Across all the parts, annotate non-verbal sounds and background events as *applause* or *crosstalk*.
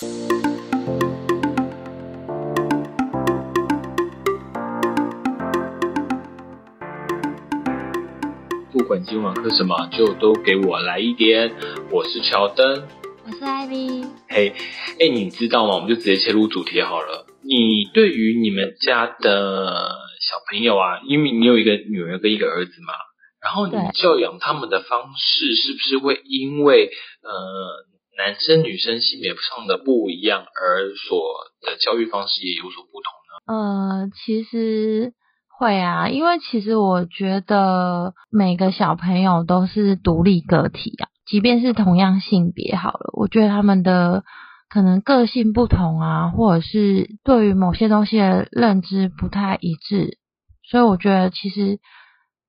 不管今晚喝什么，就都给我来一点。我是乔登，我是艾薇。嘿，哎，你知道吗？我们就直接切入主题好了。你对于你们家的小朋友啊，因为你有一个女儿跟一个儿子嘛，然后你教养他们的方式是不是会因为呃男生女生性别上的不一样，而所的教育方式也有所不同呢？呃，其实会啊，因为其实我觉得每个小朋友都是独立个体啊，即便是同样性别好了，我觉得他们的可能个性不同啊，或者是对于某些东西的认知不太一致，所以我觉得其实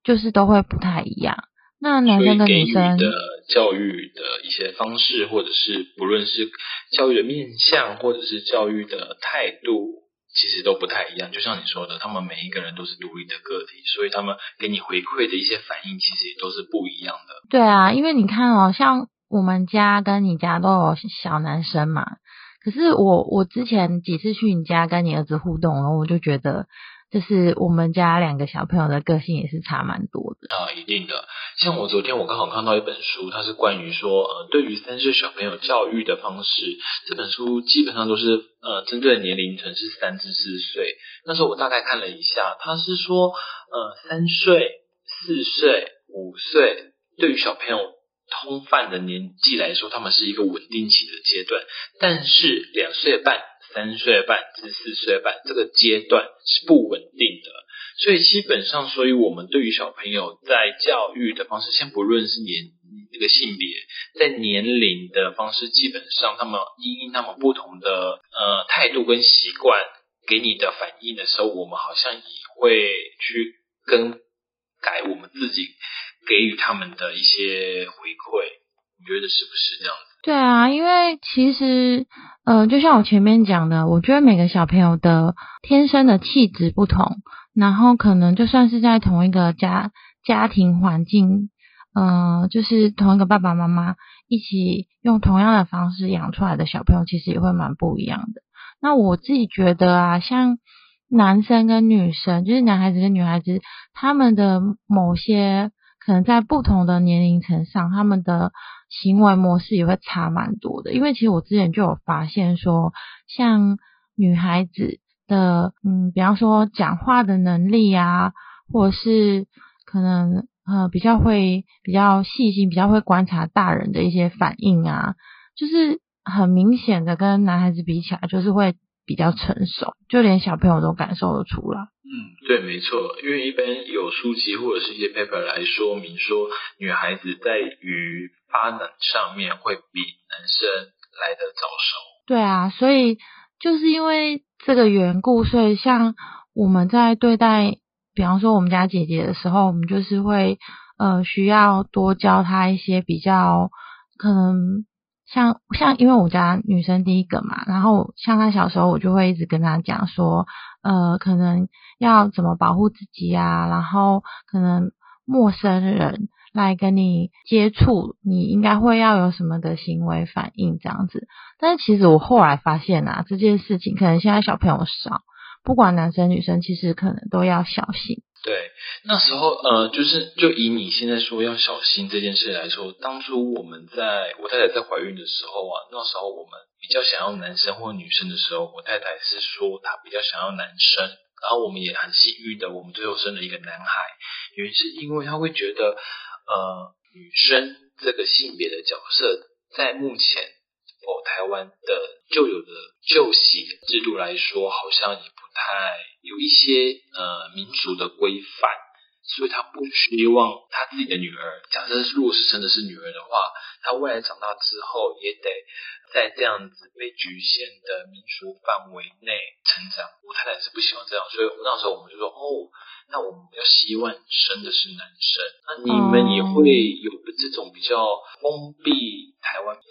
就是都会不太一样。那男生跟女生，的教育的一些方式，或者是不论是教育的面向，或者是教育的态度，其实都不太一样。就像你说的，他们每一个人都是独立的个体，所以他们给你回馈的一些反应，其实都是不一样的。对啊，因为你看哦，像我们家跟你家都有小男生嘛，可是我我之前几次去你家跟你儿子互动，然后我就觉得，就是我们家两个小朋友的个性也是差蛮多的。啊，一定的。像我昨天我刚好看到一本书，它是关于说，呃，对于三岁小朋友教育的方式。这本书基本上都是呃针对年龄层是三至四岁。那时候我大概看了一下，它是说，呃，三岁、四岁、五岁，对于小朋友通贩的年纪来说，他们是一个稳定期的阶段。但是两岁半、三岁半至四岁半这个阶段是不稳定的。所以基本上，所以我们对于小朋友在教育的方式，先不论是年那个性别，在年龄的方式，基本上他们因他们不同的呃态度跟习惯给你的反应的时候，我们好像也会去更改我们自己给予他们的一些回馈。你觉得是不是这样子？对啊，因为其实，呃，就像我前面讲的，我觉得每个小朋友的天生的气质不同，然后可能就算是在同一个家家庭环境，呃，就是同一个爸爸妈妈一起用同样的方式养出来的小朋友，其实也会蛮不一样的。那我自己觉得啊，像男生跟女生，就是男孩子跟女孩子，他们的某些可能在不同的年龄层上，他们的行为模式也会差蛮多的。因为其实我之前就有发现说，像女孩子的，嗯，比方说讲话的能力啊，或者是可能呃比较会比较细心，比较会观察大人的一些反应啊，就是很明显的跟男孩子比起来，就是会比较成熟，就连小朋友都感受得出来。嗯，对，没错，因为一般有书籍或者是一些 paper 来说明说，女孩子在于发展上面会比男生来的早熟。对啊，所以就是因为这个缘故，所以像我们在对待，比方说我们家姐姐的时候，我们就是会呃需要多教她一些比较可能像像因为我家女生第一个嘛，然后像她小时候，我就会一直跟她讲说，呃，可能要怎么保护自己啊，然后可能陌生人来跟你接触，你应该会要有什么的行为反应这样子。但是其实我后来发现啊，这件事情可能现在小朋友少，不管男生女生，其实可能都要小心。对，那时候呃，就是就以你现在说要小心这件事来说，当初我们在我太太在怀孕的时候啊，那时候我们比较想要男生或女生的时候，我太太是说她比较想要男生，然后我们也很幸运的，我们最后生了一个男孩，原因是因为她会觉得呃女生这个性别的角色在目前否台湾的旧有的旧习制度来说，好像也不太有一些呃民俗的规范，所以他不希望他自己的女儿，假设如果是真的是女儿的话，她未来长大之后也得在这样子被局限的民俗范围内成长。我太太是不希望这样，所以那时候我们就说，哦，那我们要希望生的是男生。那你们也会有这种比较封闭台湾的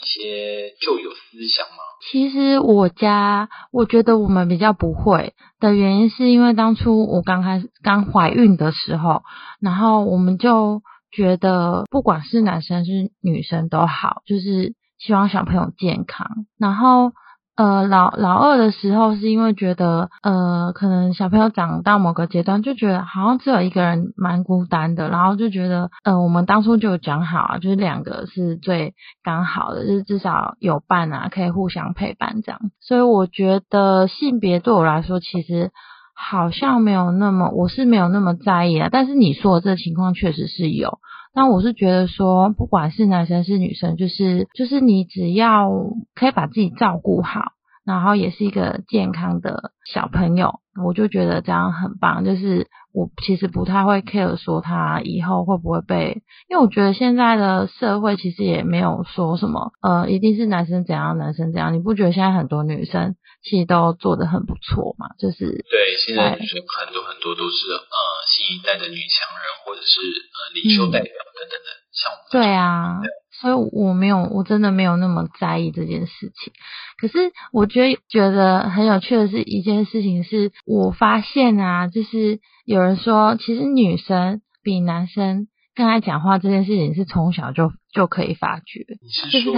一些旧有思想吗？其实我家，我觉得我们比较不会的原因，是因为当初我刚开始刚怀孕的时候，然后我们就觉得不管是男生是女生都好，就是希望小朋友健康，然后。呃，老老二的时候是因为觉得，呃，可能小朋友长到某个阶段，就觉得好像只有一个人蛮孤单的，然后就觉得，呃，我们当初就讲好啊，就是两个是最刚好的，就是至少有伴啊，可以互相陪伴这样。所以我觉得性别对我来说，其实好像没有那么，我是没有那么在意啊。但是你说的这情况确实是有。那我是觉得说，不管是男生是女生，就是就是你只要可以把自己照顾好，然后也是一个健康的小朋友，我就觉得这样很棒。就是我其实不太会 care 说他以后会不会被，因为我觉得现在的社会其实也没有说什么，呃，一定是男生怎样，男生怎样。你不觉得现在很多女生其实都做的很不错嘛？就是对，现在女生很多很多都是呃新一代的女强人，或者是呃领袖代表。等等的，像我们对啊，所以我没有，我真的没有那么在意这件事情。可是我觉得觉得很有趣的是一件事情，是我发现啊，就是有人说，其实女生比男生更爱讲话这件事情是从小就就可以发觉。你是说，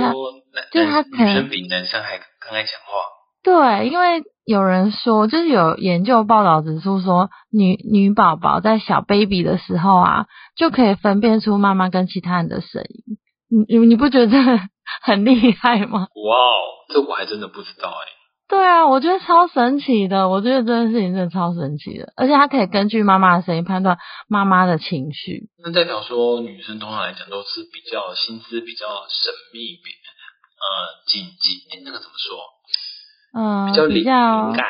就是他女生比男生还更爱讲话？对，因为有人说，就是有研究报道指出说，女女宝宝在小 baby 的时候啊，就可以分辨出妈妈跟其他人的声音。你你你不觉得 *laughs* 很厉害吗？哇哦，这我还真的不知道哎。对啊，我觉得超神奇的，我觉得这件事情真的超神奇的，而且它可以根据妈妈的声音判断妈妈的情绪。那代表说，女生通常来讲都是比较心思比较神秘，比呃紧急，那个怎么说？嗯，比较敏感，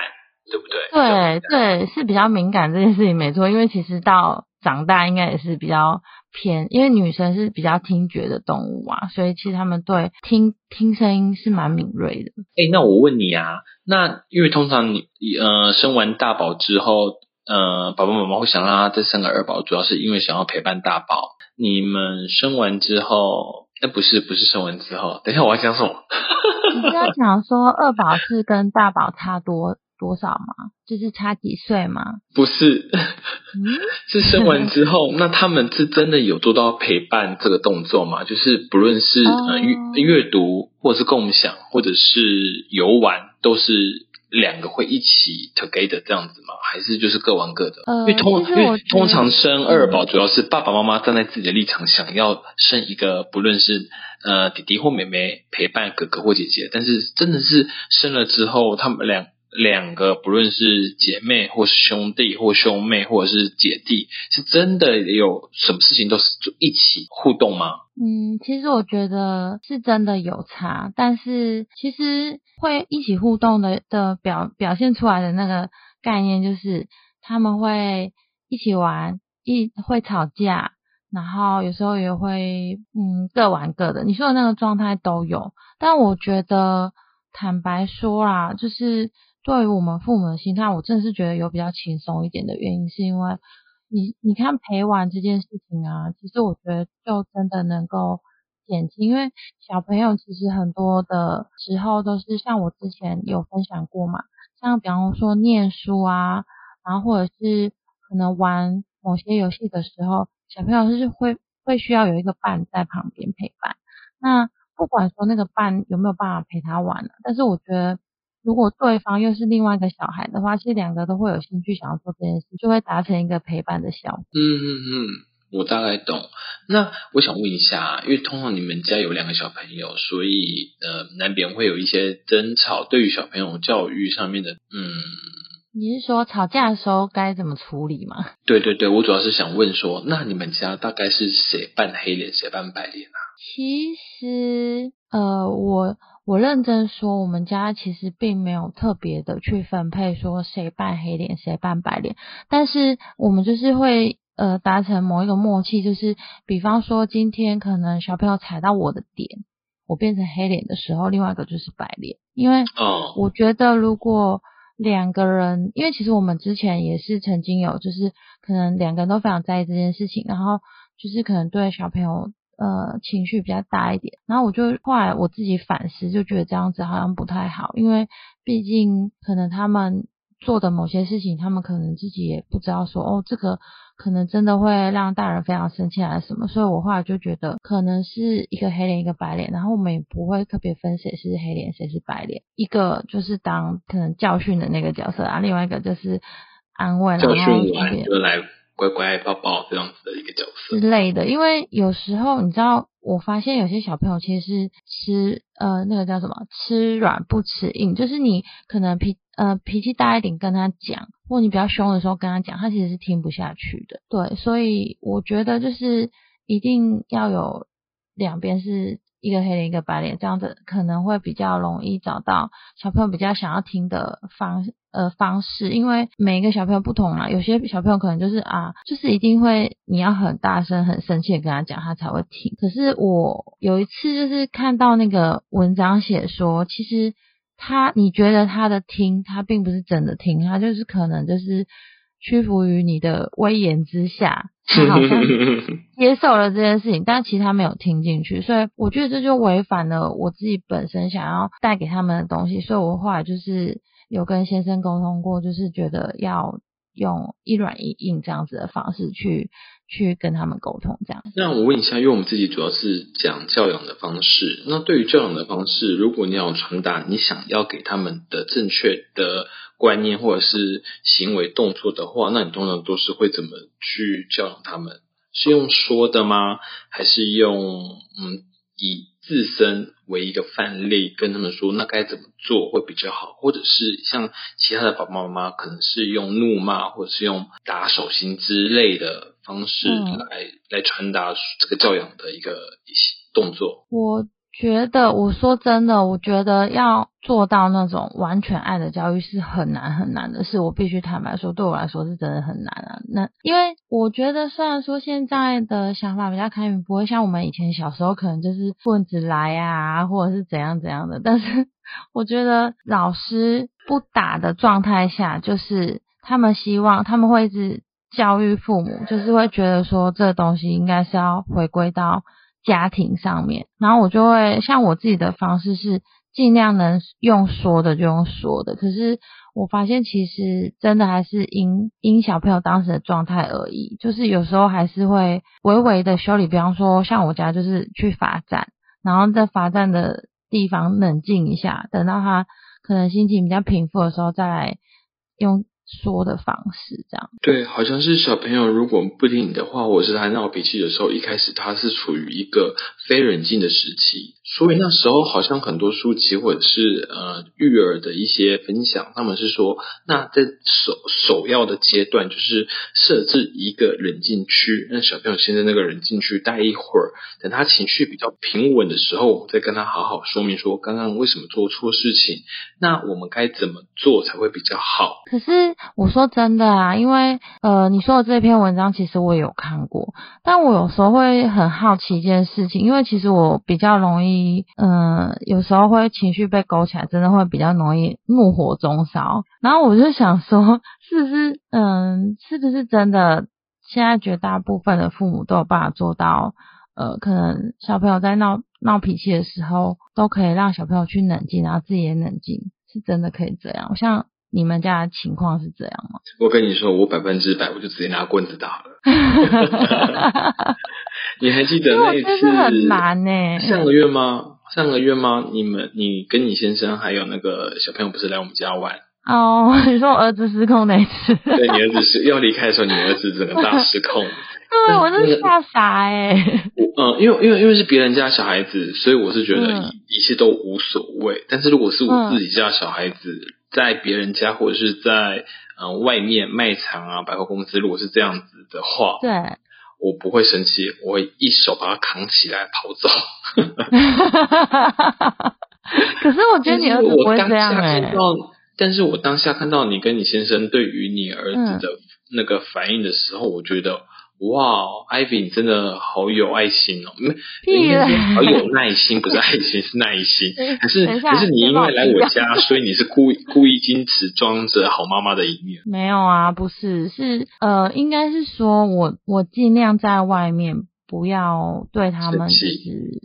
对不对？对对，是比较敏感这件事情没错，因为其实到长大应该也是比较偏，因为女生是比较听觉的动物啊，所以其实他们对听听声音是蛮敏锐的。哎，那我问你啊，那因为通常你呃生完大宝之后，呃爸爸妈妈会想让他再生个二宝，主要是因为想要陪伴大宝。你们生完之后，哎不是不是生完之后，等一下我要讲什么？你是要 *laughs* 讲说二宝是跟大宝差多多少吗？就是差几岁吗？不是，是生完之后，那他们是真的有做到陪伴这个动作吗？就是不论是呃阅阅读，或者是共享，或者是游玩，都是。两个会一起 together 这样子吗？还是就是各玩各的？因为通因为通常生二宝主要是爸爸妈妈站在自己的立场，想要生一个不论是呃弟弟或妹妹陪伴哥哥或姐姐，但是真的是生了之后，他们两。两个不论是姐妹或是兄弟或兄妹或者是姐弟，是真的有什么事情都是就一起互动吗？嗯，其实我觉得是真的有差，但是其实会一起互动的的表表现出来的那个概念，就是他们会一起玩，一会吵架，然后有时候也会嗯各玩各的。你说的那个状态都有，但我觉得坦白说啦，就是。对于我们父母的心态，我真的是觉得有比较轻松一点的原因，是因为你你看陪玩这件事情啊，其实我觉得就真的能够减轻，因为小朋友其实很多的时候都是像我之前有分享过嘛，像比方说念书啊，然后或者是可能玩某些游戏的时候，小朋友就是会会需要有一个伴在旁边陪伴。那不管说那个伴有没有办法陪他玩了，但是我觉得。如果对方又是另外一个小孩的话，其实两个都会有兴趣想要做这件事，就会达成一个陪伴的效果。嗯嗯嗯，我大概懂。那我想问一下，因为通常你们家有两个小朋友，所以呃难免会有一些争吵。对于小朋友教育上面的，嗯，你是说吵架的时候该怎么处理吗？*laughs* 对对对，我主要是想问说，那你们家大概是谁扮黑脸，谁扮白脸啊？其实呃我。我认真说，我们家其实并没有特别的去分配说谁扮黑脸谁扮白脸，但是我们就是会呃达成某一个默契，就是比方说今天可能小朋友踩到我的点，我变成黑脸的时候，另外一个就是白脸，因为我觉得如果两个人，因为其实我们之前也是曾经有，就是可能两个人都非常在意这件事情，然后就是可能对小朋友。呃，情绪比较大一点，然后我就后来我自己反思，就觉得这样子好像不太好，因为毕竟可能他们做的某些事情，他们可能自己也不知道说，哦，这个可能真的会让大人非常生气还是什么，所以我后来就觉得可能是一个黑脸一个白脸，然后我们也不会特别分谁是黑脸谁是白脸，一个就是当可能教训的那个角色啊，另外一个就是安慰，教然后训完就来乖乖抱抱这样子的一个角色之。类的，因为有时候你知道，我发现有些小朋友其实是吃呃那个叫什么吃软不吃硬，就是你可能脾呃脾气大一点跟他讲，或你比较凶的时候跟他讲，他其实是听不下去的。对，所以我觉得就是一定要有两边是一个黑脸一个白脸，这样子可能会比较容易找到小朋友比较想要听的方呃方式，因为每一个小朋友不同嘛，有些小朋友可能就是啊，就是一定会你要很大声很生气的跟他讲，他才会听。可是我有一次就是看到那个文章写说，其实他你觉得他的听，他并不是真的听，他就是可能就是屈服于你的威严之下，*laughs* 他好像接受了这件事情，但其实他没有听进去，所以我觉得这就违反了我自己本身想要带给他们的东西，所以我后来就是有跟先生沟通过，就是觉得要用一软一硬这样子的方式去去跟他们沟通，这样。那我问一下，因为我们自己主要是讲教养的方式，那对于教养的方式，如果你要传达你想要给他们的正确的观念或者是行为动作的话，那你通常都是会怎么去教养他们？是用说的吗？还是用嗯以自身为一个范例跟他们说，那该怎么做会比较好？或者是像其他的爸爸妈妈，可能是用怒骂或者是用打手心之类的方式嗯来、来传达这个教养的一个一些动作。我觉得，我说真的，我觉得要做到那种完全爱的教育是很难很难的事。我必须坦白说，对我来说是真的很难啊。那因为我觉得，虽然说现在的想法比较开明，不会像我们以前小时候可能就是棍子来啊，或者是怎样怎样的。但是 *laughs* 我觉得老师不打的状态下，就是他们希望他们会一直教育父母，就是会觉得说这东西应该是要回归到家庭上面，然后我就会像我自己的方式是尽量能用说的就用说的，可是我发现其实真的还是因因小朋友当时的状态而已，就是有时候还是会微微的修理，比方说像我家就是去罚站，然后在罚站的地方冷静一下，等到他可能心情比较平复的时候再来用说的方式这样。对，好像是小朋友如果不听你的话，或者是他闹脾气的时候，一开始他是处于一个非冷静的时期，所以那时候好像很多书籍或者是呃育儿的一些分享，他们是说，那在首首要的阶段就是设置一个冷静区，让小朋友先在那个冷静区待一会儿，等他情绪比较平稳的时候，我再跟他好好说明说刚刚为什么做错事情，那我们该怎么做才会比较好。可是我说真的啊，因为呃，你说的这篇文章其实我也有看过，但我有时候会很好奇一件事情，因为其实我比较容易，嗯、有时候会情绪被勾起来，真的会比较容易怒火中烧。然后我就想说，是不是，嗯，是不是真的？现在绝大部分的父母都有办法做到，呃，可能小朋友在闹闹脾气的时候，都可以让小朋友去冷静，然后自己也冷静，是真的可以这样。我像你们家的情况是这样吗？我跟你说，我百分之百，我就直接拿棍子打了。*laughs* 你还记得那一次很难呢、上个月吗？上个月吗？你们，你跟你先生还有那个小朋友不是来我们家玩？哦，你说我儿子失控那一次，对你儿子是要离开的时候，你儿子整个大失控。*laughs* 对我是吓傻哎、嗯，因为因为因为是别人家小孩子，所以我是觉得嗯一一切都无所谓。但是如果是我嗯自己家小孩子，在别人家或者是在呃外面卖场啊、百货公司，如果是这样子的话，对，我不会生气，我会一手把他扛起来跑走。*laughs* 可是我觉得你儿子不会这样但是我当下看到你跟你先生对于你儿子的那个反应的时候，我觉得。哇，Ivy，你真的好有爱心哦！好有耐心，不是爱心，是耐心。*laughs* 可是，可是你因为来我我家，所以你是故意故意矜持，装着好妈妈的一面。没有啊，不是，是呃，应该是说我我尽量在外面不要对他们，就是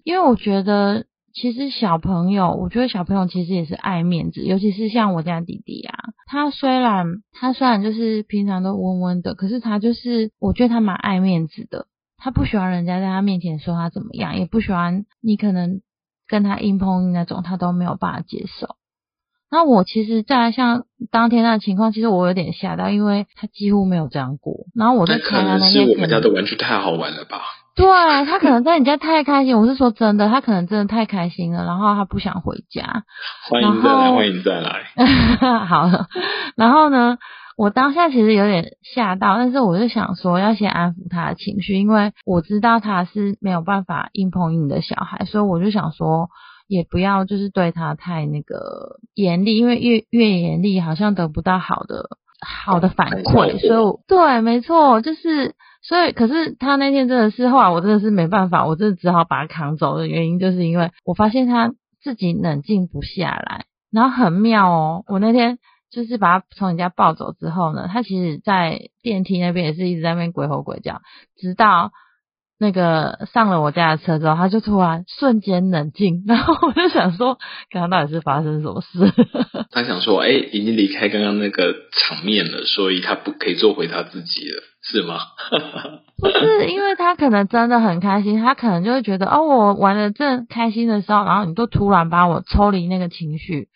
因为我觉得其实小朋友，我觉得小朋友其实也是爱面子，尤其是像我家弟弟啊，他虽然他虽然就是平常都温温的，可是他就是我觉得他蛮爱面子的，他不喜欢人家在他面前说他怎么样，也不喜欢你可能跟他硬碰硬那种，他都没有办法接受。那我其实，在像当天那情况，其实我有点吓到，因为他几乎没有这样过。然后我就看他那天是我们家的玩具太好玩了吧？对他可能在你家太开心，我是说真的，他可能真的太开心了，然后他不想回家。欢迎再来，欢迎再来。*laughs* 好了，然后呢，我当下其实有点吓到，但是我就想说要先安抚他的情绪，因为我知道他是没有办法硬碰硬的小孩，所以我就想说。也不要就是对他太那个严厉，因为越越严厉好像得不到好的好的反馈，所以对，没错，就是所以，可是他那天真的是后来我真的是没办法，我真的只好把他扛走的原因，就是因为我发现他自己冷静不下来，然后很妙哦，我那天就是把他从人家抱走之后呢，他其实在电梯那边也是一直在那边鬼吼鬼叫，直到。那个上了我家的车之后，他就突然瞬间冷静，然后我就想说，刚刚到底是发生什么事？*laughs* 他想说，哎，已经离开刚刚那个场面了，所以他不可以做回他自己了，是吗？*laughs* 不是，因为他可能真的很开心，他可能就会觉得，哦，我玩的正开心的时候，然后你都突然把我抽离那个情绪。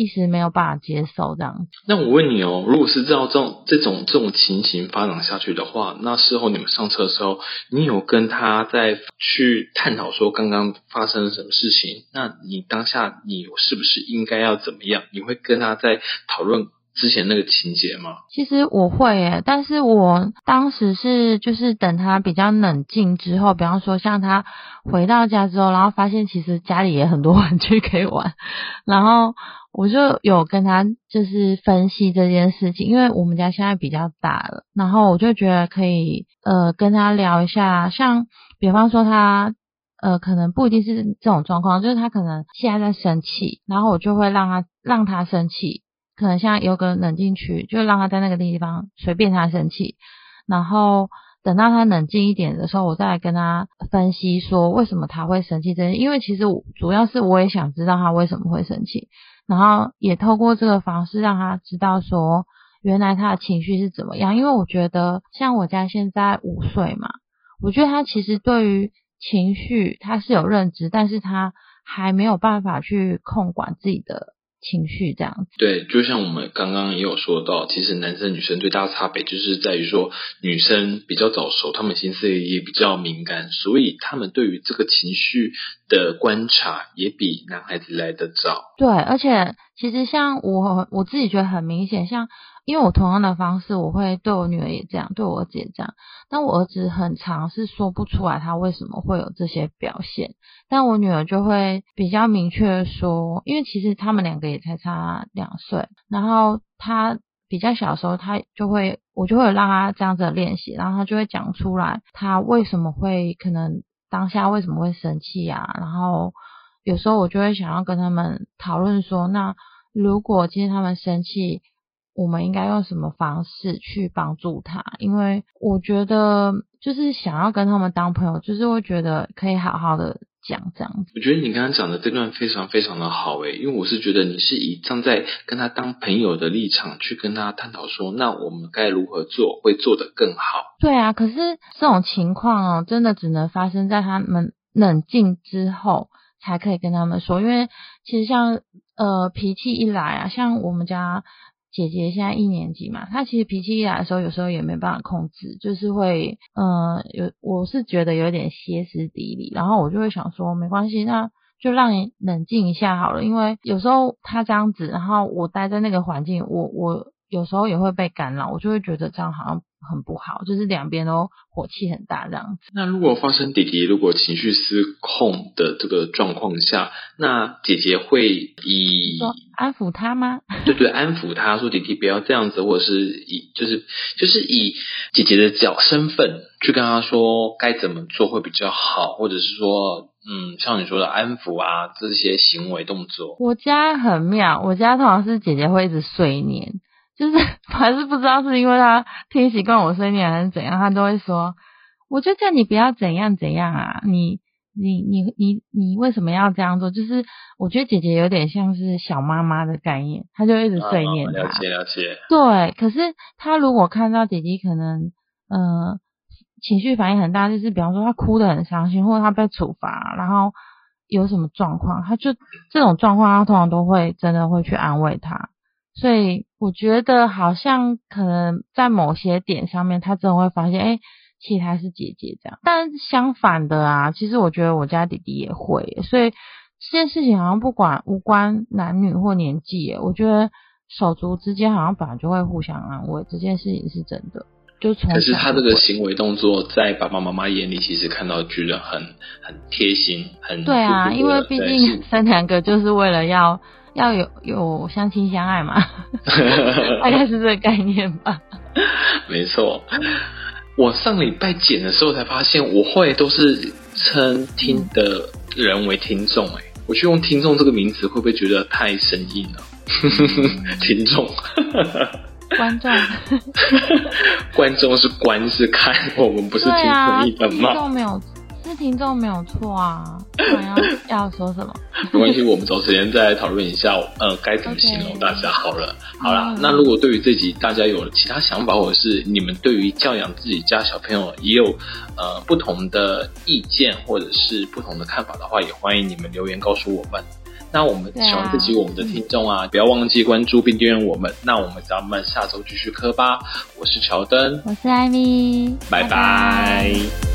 一时没有办法接受这样子。那我问你哦，如果是照这种这种这种情形发展下去的话，那事后你们上车的时候，你有跟他在去探讨说刚刚发生了什么事情？那你当下你是不是应该要怎么样？你会跟他在讨论？之前那个情节吗？其实我会诶，但是我当时是就是等他比较冷静之后，比方说像他回到家之后，然后发现其实家里也很多玩具可以玩，*laughs* 然后我就有跟他就是分析这件事情，因为我们家现在比较大了，然后我就觉得可以呃跟他聊一下，像比方说他呃可能不一定是这种状况，就是他可能现在在生气，然后我就会让他让他生气。可能像有个冷静区，就让他在那个地方随便他生气，然后等到他冷静一点的时候，我再来跟他分析说为什么他会生气。这因为其实主要是我也想知道他为什么会生气，然后也透过这个方式让他知道说原来他的情绪是怎么样。因为我觉得像我家现在五岁嘛，我觉得他其实对于情绪他是有认知，但是他还没有办法去控管自己的。情绪这样子，对，就像我们刚刚也有说到，其实男生女生最大的差别就是在于说，女生比较早熟，她们心思也比较敏感，所以她们对于这个情绪的观察也比男孩子来得早。对，而且其实像我我自己觉得很明显，像。因为我同样的方式，我会对我女儿也这样，对我儿子也这样。但我儿子很常是说不出来他为什么会有这些表现，但我女儿就会比较明确说，因为其实他们两个也才差两岁，然后他比较小的时候，他就会我就会让他这样子练习，然后他就会讲出来他为什么会可能当下为什么会生气啊，然后有时候我就会想要跟他们讨论说，那如果今天他们生气。我们应该用什么方式去帮助他？因为我觉得就是想要跟他们当朋友，就是会觉得可以好好的讲这样子。我觉得你刚刚讲的这段非常非常的好诶，因为我是觉得你是以站在跟他当朋友的立场去跟他探讨说，那我们该如何做会做得更好？对啊，可是这种情况哦，真的只能发生在他们冷静之后才可以跟他们说，因为其实像呃脾气一来啊，像我们家。姐姐现在一年级嘛，她其实脾气一来的时候，有时候也没办法控制，就是会，嗯，有我是觉得有点歇斯底里，然后我就会想说，没关系，那就让你冷静一下好了，因为有时候她这样子，然后我待在那个环境，我我有时候也会被干扰，我就会觉得这样好像。很不好，就是两边都火气很大这样子。那如果发生弟弟如果情绪失控的这个状况下，那姐姐会以安抚他吗？*laughs* 对对，安抚他说弟弟不要这样子，或者是以就是就是以姐姐的角身份去跟他说该怎么做会比较好，或者是说嗯，像你说的安抚啊这些行为动作。我家很妙，我家通常是姐姐会一直碎念。就是 *laughs* 还是不知道是因为他听习惯我声音还是怎样，他都会说，我就叫你不要怎样怎样啊，你你你你你为什么要这样做？就是我觉得姐姐有点像是小妈妈的概念，她就一直碎念他。了解了解。对，可是她如果看到姐姐可能呃情绪反应很大，就是比方说她哭得很伤心，或者她被处罚，然后有什么状况，她就这种状况，她通常都会真的会去安慰她。所以我觉得好像可能在某些点上面，他真的会发现，哎。其实他是姐姐这样，但相反的啊，其实我觉得我家弟弟也会，所以这件事情好像不管无关男女或年纪，我觉得手足之间好像本来就会互相安慰，这件事情是真的。就从可是他这个行为动作，在爸爸妈妈眼里，其实看到觉得很很贴心，很对啊，因为毕竟生两个就是为了要要有有相亲相爱嘛，*laughs* 大概是这个概念吧。没错。我上礼拜剪的时候才发现，我会都是称听的人为听众，哎，我去用听众这个名词，会不会觉得太生硬了？*laughs* 听众，观众，*laughs* 观众是观是看，我们不是听生意的吗？听众没有。是听众没有错啊，要 *laughs* 要说什么？没关系，我们找时间再讨论一下，呃，该怎么形容大家好了。好了，那如果对于这集大家有其他想法，或者是你们对于教养自己家小朋友也有呃不同的意见，或者是不同的看法的话，也欢迎你们留言告诉我们。那我们喜欢这集我们的听众啊，不要忘记关注并订阅我们。那我们咱们下周继续磕吧。我是乔登，我是艾米，拜拜。